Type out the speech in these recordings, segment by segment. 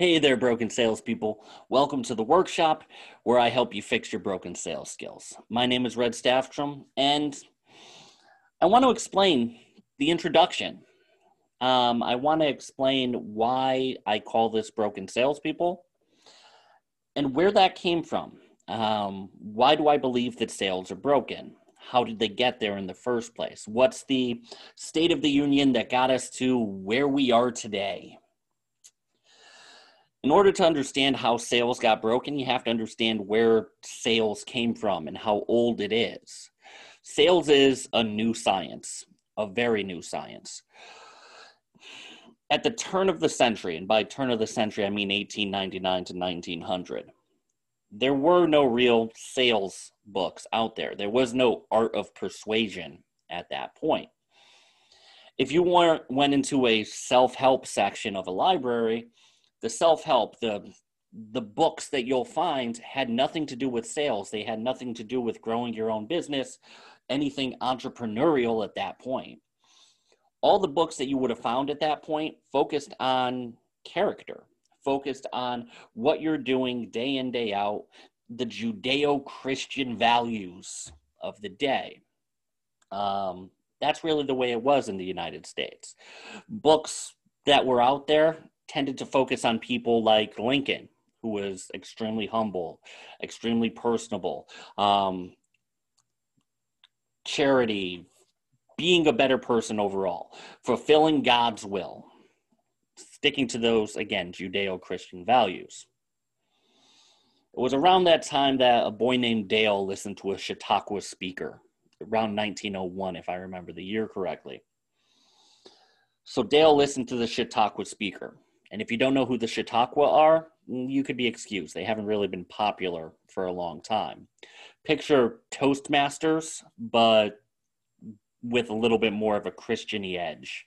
Hey there, broken salespeople. Welcome to the workshop where I help you fix your broken sales skills. My name is Red Staffstrom, and I want to explain the introduction. Um, I want to explain why I call this broken salespeople and where that came from. Um, why do I believe that sales are broken? How did they get there in the first place? What's the state of the union that got us to where we are today? In order to understand how sales got broken, you have to understand where sales came from and how old it is. Sales is a new science, a very new science. At the turn of the century, and by turn of the century, I mean 1899 to 1900, there were no real sales books out there. There was no art of persuasion at that point. If you went into a self help section of a library, the self help, the the books that you'll find had nothing to do with sales. They had nothing to do with growing your own business, anything entrepreneurial at that point. All the books that you would have found at that point focused on character, focused on what you're doing day in, day out, the Judeo Christian values of the day. Um, that's really the way it was in the United States. Books that were out there tended to focus on people like Lincoln, who was extremely humble, extremely personable, um, charity, being a better person overall, fulfilling God's will sticking to those, again, Judeo Christian values. It was around that time that a boy named Dale listened to a Chautauqua speaker, around 1901, if I remember the year correctly. So Dale listened to the Chautauqua speaker. And if you don't know who the Chautauqua are, you could be excused. They haven't really been popular for a long time. Picture Toastmasters, but with a little bit more of a Christiany edge.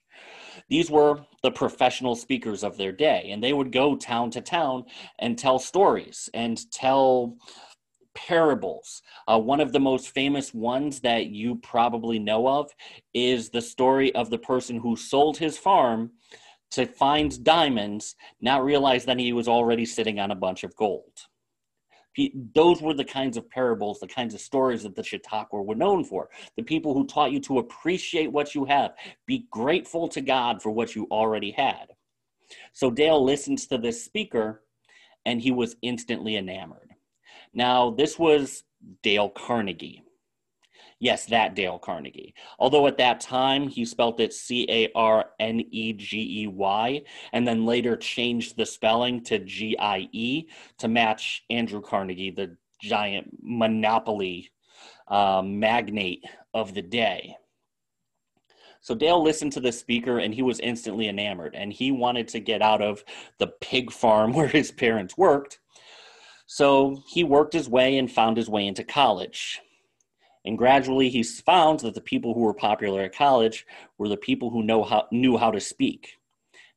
These were the professional speakers of their day, and they would go town to town and tell stories and tell parables. Uh, one of the most famous ones that you probably know of is the story of the person who sold his farm to find diamonds, not realize that he was already sitting on a bunch of gold those were the kinds of parables, the kinds of stories that the Chautauqua were known for. The people who taught you to appreciate what you have, be grateful to God for what you already had. So Dale listens to this speaker and he was instantly enamored. Now, this was Dale Carnegie. Yes, that Dale Carnegie. Although at that time he spelt it C A R N E G E Y and then later changed the spelling to G I E to match Andrew Carnegie, the giant monopoly uh, magnate of the day. So Dale listened to the speaker and he was instantly enamored and he wanted to get out of the pig farm where his parents worked. So he worked his way and found his way into college. And gradually, he found that the people who were popular at college were the people who know how, knew how to speak,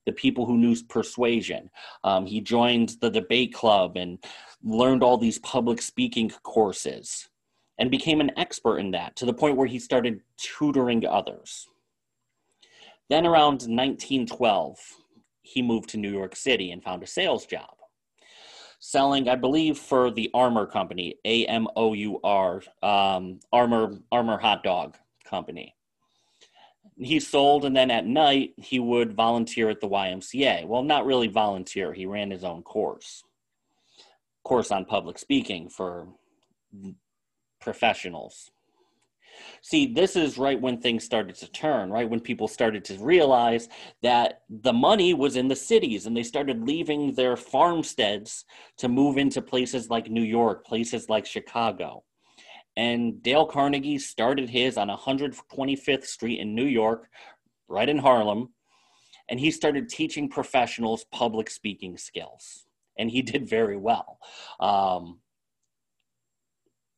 the people who knew persuasion. Um, he joined the debate club and learned all these public speaking courses and became an expert in that to the point where he started tutoring others. Then, around 1912, he moved to New York City and found a sales job selling, I believe, for the Armour Company, A M O U R, um, Armour Armour Hot Dog Company. He sold, and then at night he would volunteer at the YMCA. Well, not really volunteer. He ran his own course, course on public speaking for professionals. See, this is right when things started to turn, right when people started to realize that the money was in the cities and they started leaving their farmsteads to move into places like New York, places like Chicago. And Dale Carnegie started his on 125th Street in New York, right in Harlem. And he started teaching professionals public speaking skills. And he did very well. Um,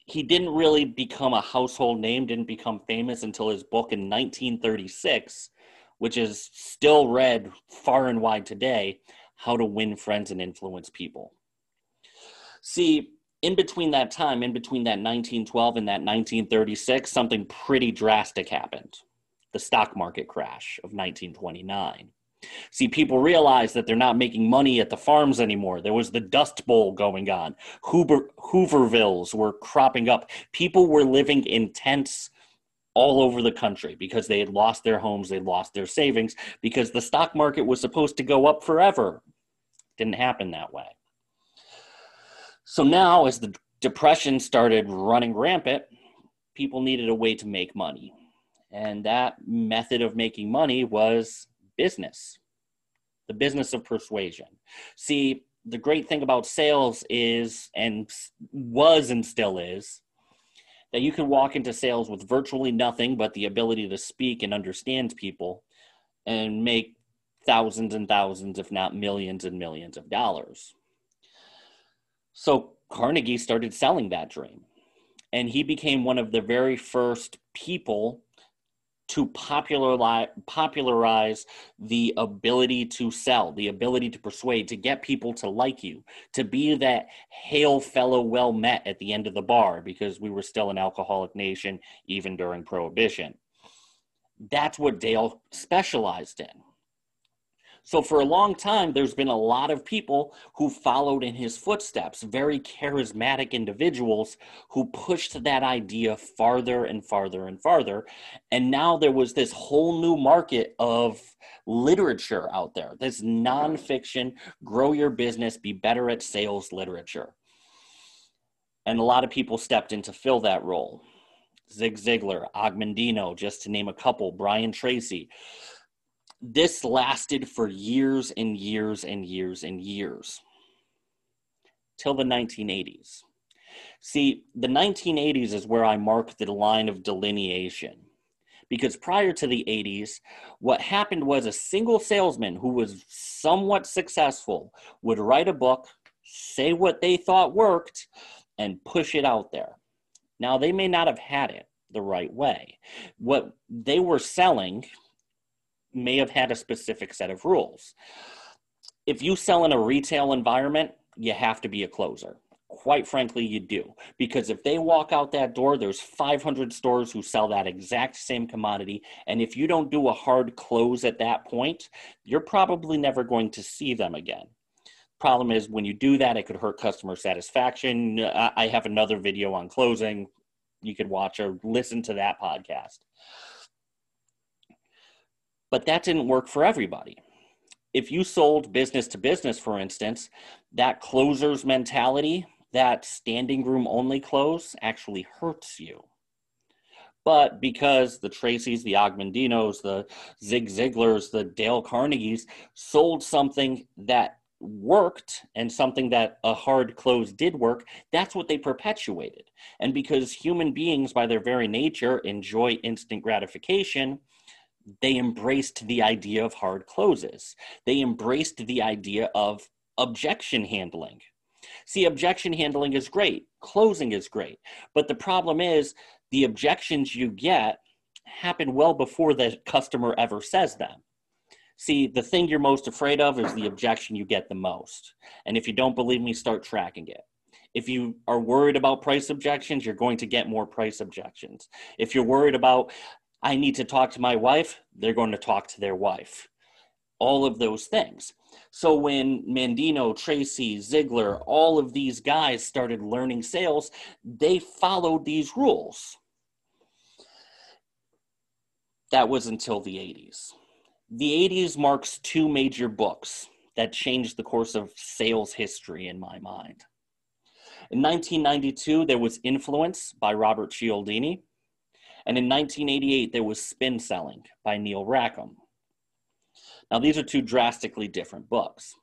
he didn't really become a household name, didn't become famous until his book in 1936, which is still read far and wide today How to Win Friends and Influence People. See, in between that time, in between that 1912 and that 1936, something pretty drastic happened the stock market crash of 1929. See, people realized that they're not making money at the farms anymore. There was the Dust Bowl going on. Hoover, Hoovervilles were cropping up. People were living in tents all over the country because they had lost their homes, they lost their savings, because the stock market was supposed to go up forever. Didn't happen that way. So now, as the depression started running rampant, people needed a way to make money. And that method of making money was business, the business of persuasion. See, the great thing about sales is, and was and still is, that you can walk into sales with virtually nothing but the ability to speak and understand people and make thousands and thousands, if not millions and millions of dollars. So Carnegie started selling that dream. And he became one of the very first people to popularize, popularize the ability to sell, the ability to persuade, to get people to like you, to be that hail fellow well met at the end of the bar because we were still an alcoholic nation even during Prohibition. That's what Dale specialized in. So for a long time, there's been a lot of people who followed in his footsteps, very charismatic individuals who pushed that idea farther and farther and farther. And now there was this whole new market of literature out there, this nonfiction, grow your business, be better at sales literature. And a lot of people stepped in to fill that role. Zig Ziglar, Og just to name a couple, Brian Tracy this lasted for years and years and years and years till the 1980s. See, the 1980s is where I mark the line of delineation. Because prior to the 80s, what happened was a single salesman who was somewhat successful would write a book, say what they thought worked, and push it out there. Now, they may not have had it the right way. What they were selling may have had a specific set of rules. If you sell in a retail environment, you have to be a closer. Quite frankly, you do. Because if they walk out that door, there's 500 stores who sell that exact same commodity. And if you don't do a hard close at that point, you're probably never going to see them again. Problem is, when you do that, it could hurt customer satisfaction. I have another video on closing. You could watch or listen to that podcast. But that didn't work for everybody. If you sold business to business, for instance, that closer's mentality, that standing room only close actually hurts you. But because the Tracy's, the Og Mandinos, the Zig Ziglars, the Dale Carnegies sold something that worked and something that a hard close did work, that's what they perpetuated. And because human beings, by their very nature, enjoy instant gratification, they embraced the idea of hard closes. They embraced the idea of objection handling. See, objection handling is great, closing is great. But the problem is the objections you get happen well before the customer ever says them. See, the thing you're most afraid of is the objection you get the most. And if you don't believe me, start tracking it. If you are worried about price objections, you're going to get more price objections. If you're worried about I need to talk to my wife, they're going to talk to their wife. All of those things. So when Mandino, Tracy, Ziglar, all of these guys started learning sales, they followed these rules. That was until the 80s. The 80s marks two major books that changed the course of sales history in my mind. In 1992, there was Influence by Robert Cialdini. And in 1988, there was Spin Selling by Neil Rackham. Now, these are two drastically different books.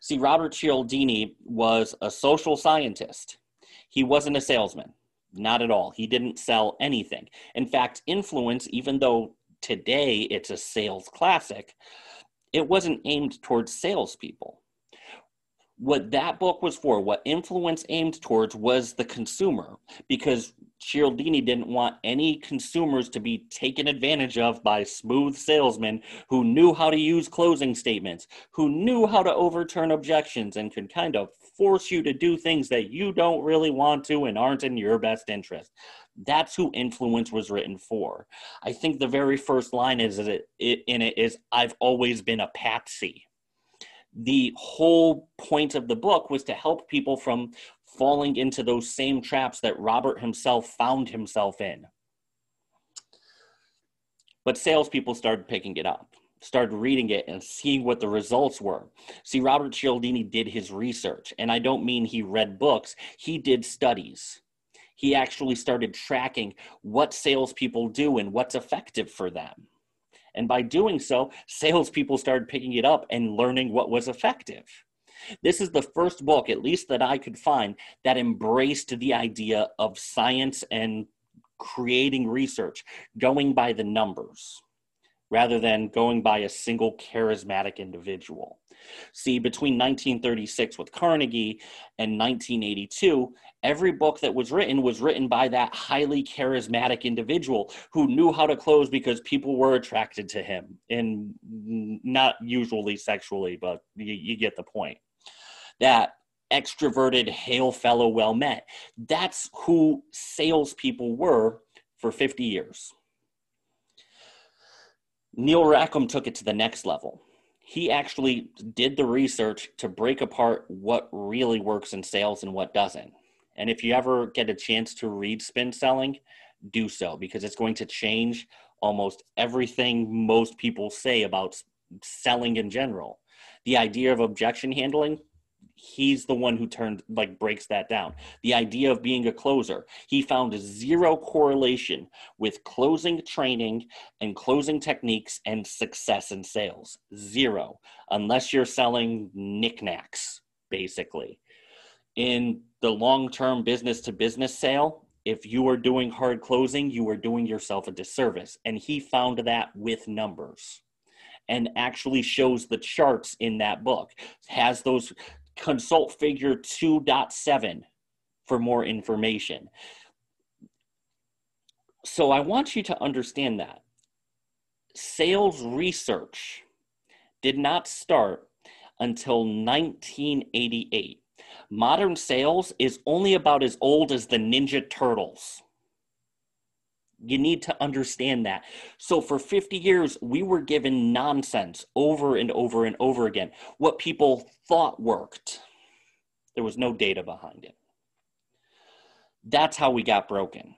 See, Robert Cialdini was a social scientist. He wasn't a salesman, not at all. He didn't sell anything. In fact, Influence, even though today it's a sales classic, it wasn't aimed towards salespeople. What that book was for, what influence aimed towards was the consumer, because Cialdini didn't want any consumers to be taken advantage of by smooth salesmen who knew how to use closing statements, who knew how to overturn objections, and could kind of force you to do things that you don't really want to and aren't in your best interest. That's who influence was written for. I think the very first line is, is it, in it is I've always been a patsy the whole point of the book was to help people from falling into those same traps that Robert himself found himself in. But salespeople started picking it up, started reading it and seeing what the results were. See, Robert Cialdini did his research, and I don't mean he read books, he did studies. He actually started tracking what salespeople do and what's effective for them. And by doing so, salespeople started picking it up and learning what was effective. This is the first book, at least that I could find, that embraced the idea of science and creating research, going by the numbers rather than going by a single charismatic individual. See, between 1936 with Carnegie and 1982, every book that was written was written by that highly charismatic individual who knew how to close because people were attracted to him and not usually sexually but you, you get the point. That extroverted hail fellow well met that's who salespeople were for 50 years. Neil rackham took it to the next level he actually did the research to break apart what really works in sales and what doesn't and if you ever get a chance to read Spin Selling, do so because it's going to change almost everything most people say about selling in general. The idea of objection handling, he's the one who turned like breaks that down. The idea of being a closer, he found zero correlation with closing training and closing techniques and success in sales. Zero, unless you're selling knickknacks, basically in the long term business to business sale, if you are doing hard closing, you are doing yourself a disservice. And he found that with numbers and actually shows the charts in that book, has those consult figure 2.7 for more information. So I want you to understand that sales research did not start until 1988 modern sales is only about as old as the Ninja Turtles. You need to understand that. So, for 50 years, we were given nonsense over and over and over again. What people thought worked, there was no data behind it. That's how we got broken.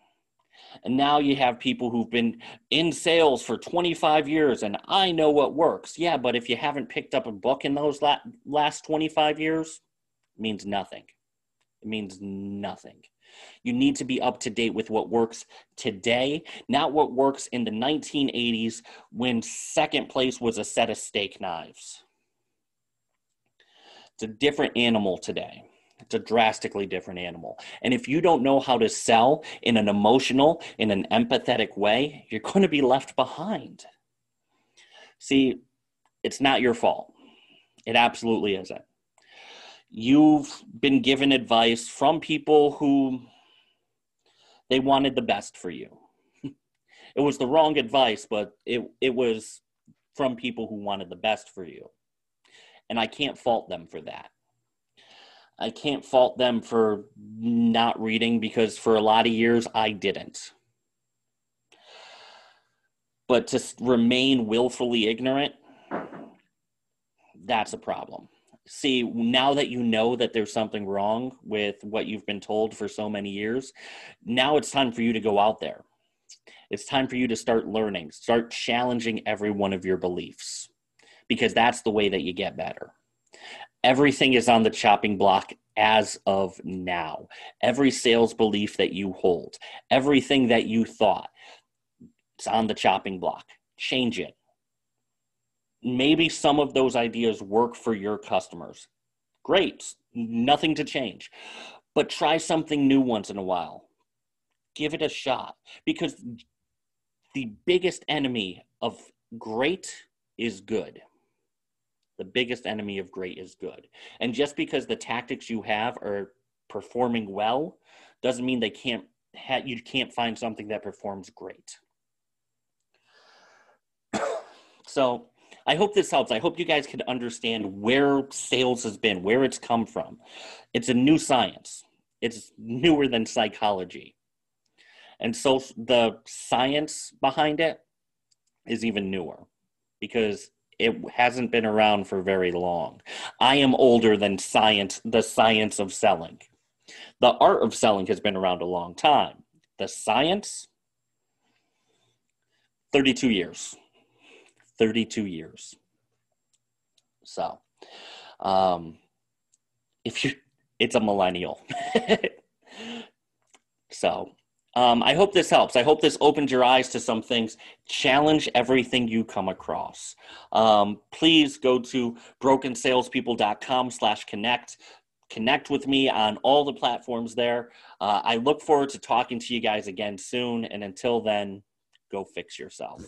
And now you have people who've been in sales for 25 years and I know what works. Yeah, but if you haven't picked up a book in those last 25 years, means nothing. It means nothing. You need to be up to date with what works today, not what works in the 1980s when second place was a set of steak knives. It's a different animal today. It's a drastically different animal. And if you don't know how to sell in an emotional, in an empathetic way, you're going to be left behind. See, it's not your fault. It absolutely isn't you've been given advice from people who they wanted the best for you. it was the wrong advice, but it, it was from people who wanted the best for you. And I can't fault them for that. I can't fault them for not reading because for a lot of years I didn't. But to remain willfully ignorant, that's a problem see now that you know that there's something wrong with what you've been told for so many years now it's time for you to go out there. It's time for you to start learning start challenging every one of your beliefs because that's the way that you get better. Everything is on the chopping block as of now. Every sales belief that you hold everything that you thought it's on the chopping block. Change it maybe some of those ideas work for your customers. Great, nothing to change. But try something new once in a while. Give it a shot because the biggest enemy of great is good. The biggest enemy of great is good. And just because the tactics you have are performing well doesn't mean they can't ha- you can't find something that performs great. so, I hope this helps. I hope you guys can understand where sales has been, where it's come from. It's a new science. It's newer than psychology. And so the science behind it is even newer because it hasn't been around for very long. I am older than science, the science of selling. The art of selling has been around a long time. The science, 32 years. 32 years. So, um, if you, it's a millennial. so, um, I hope this helps. I hope this opens your eyes to some things. Challenge everything you come across. Um, please go to brokensalespeople.com slash connect. Connect with me on all the platforms there. Uh, I look forward to talking to you guys again soon. And until then, go fix yourself.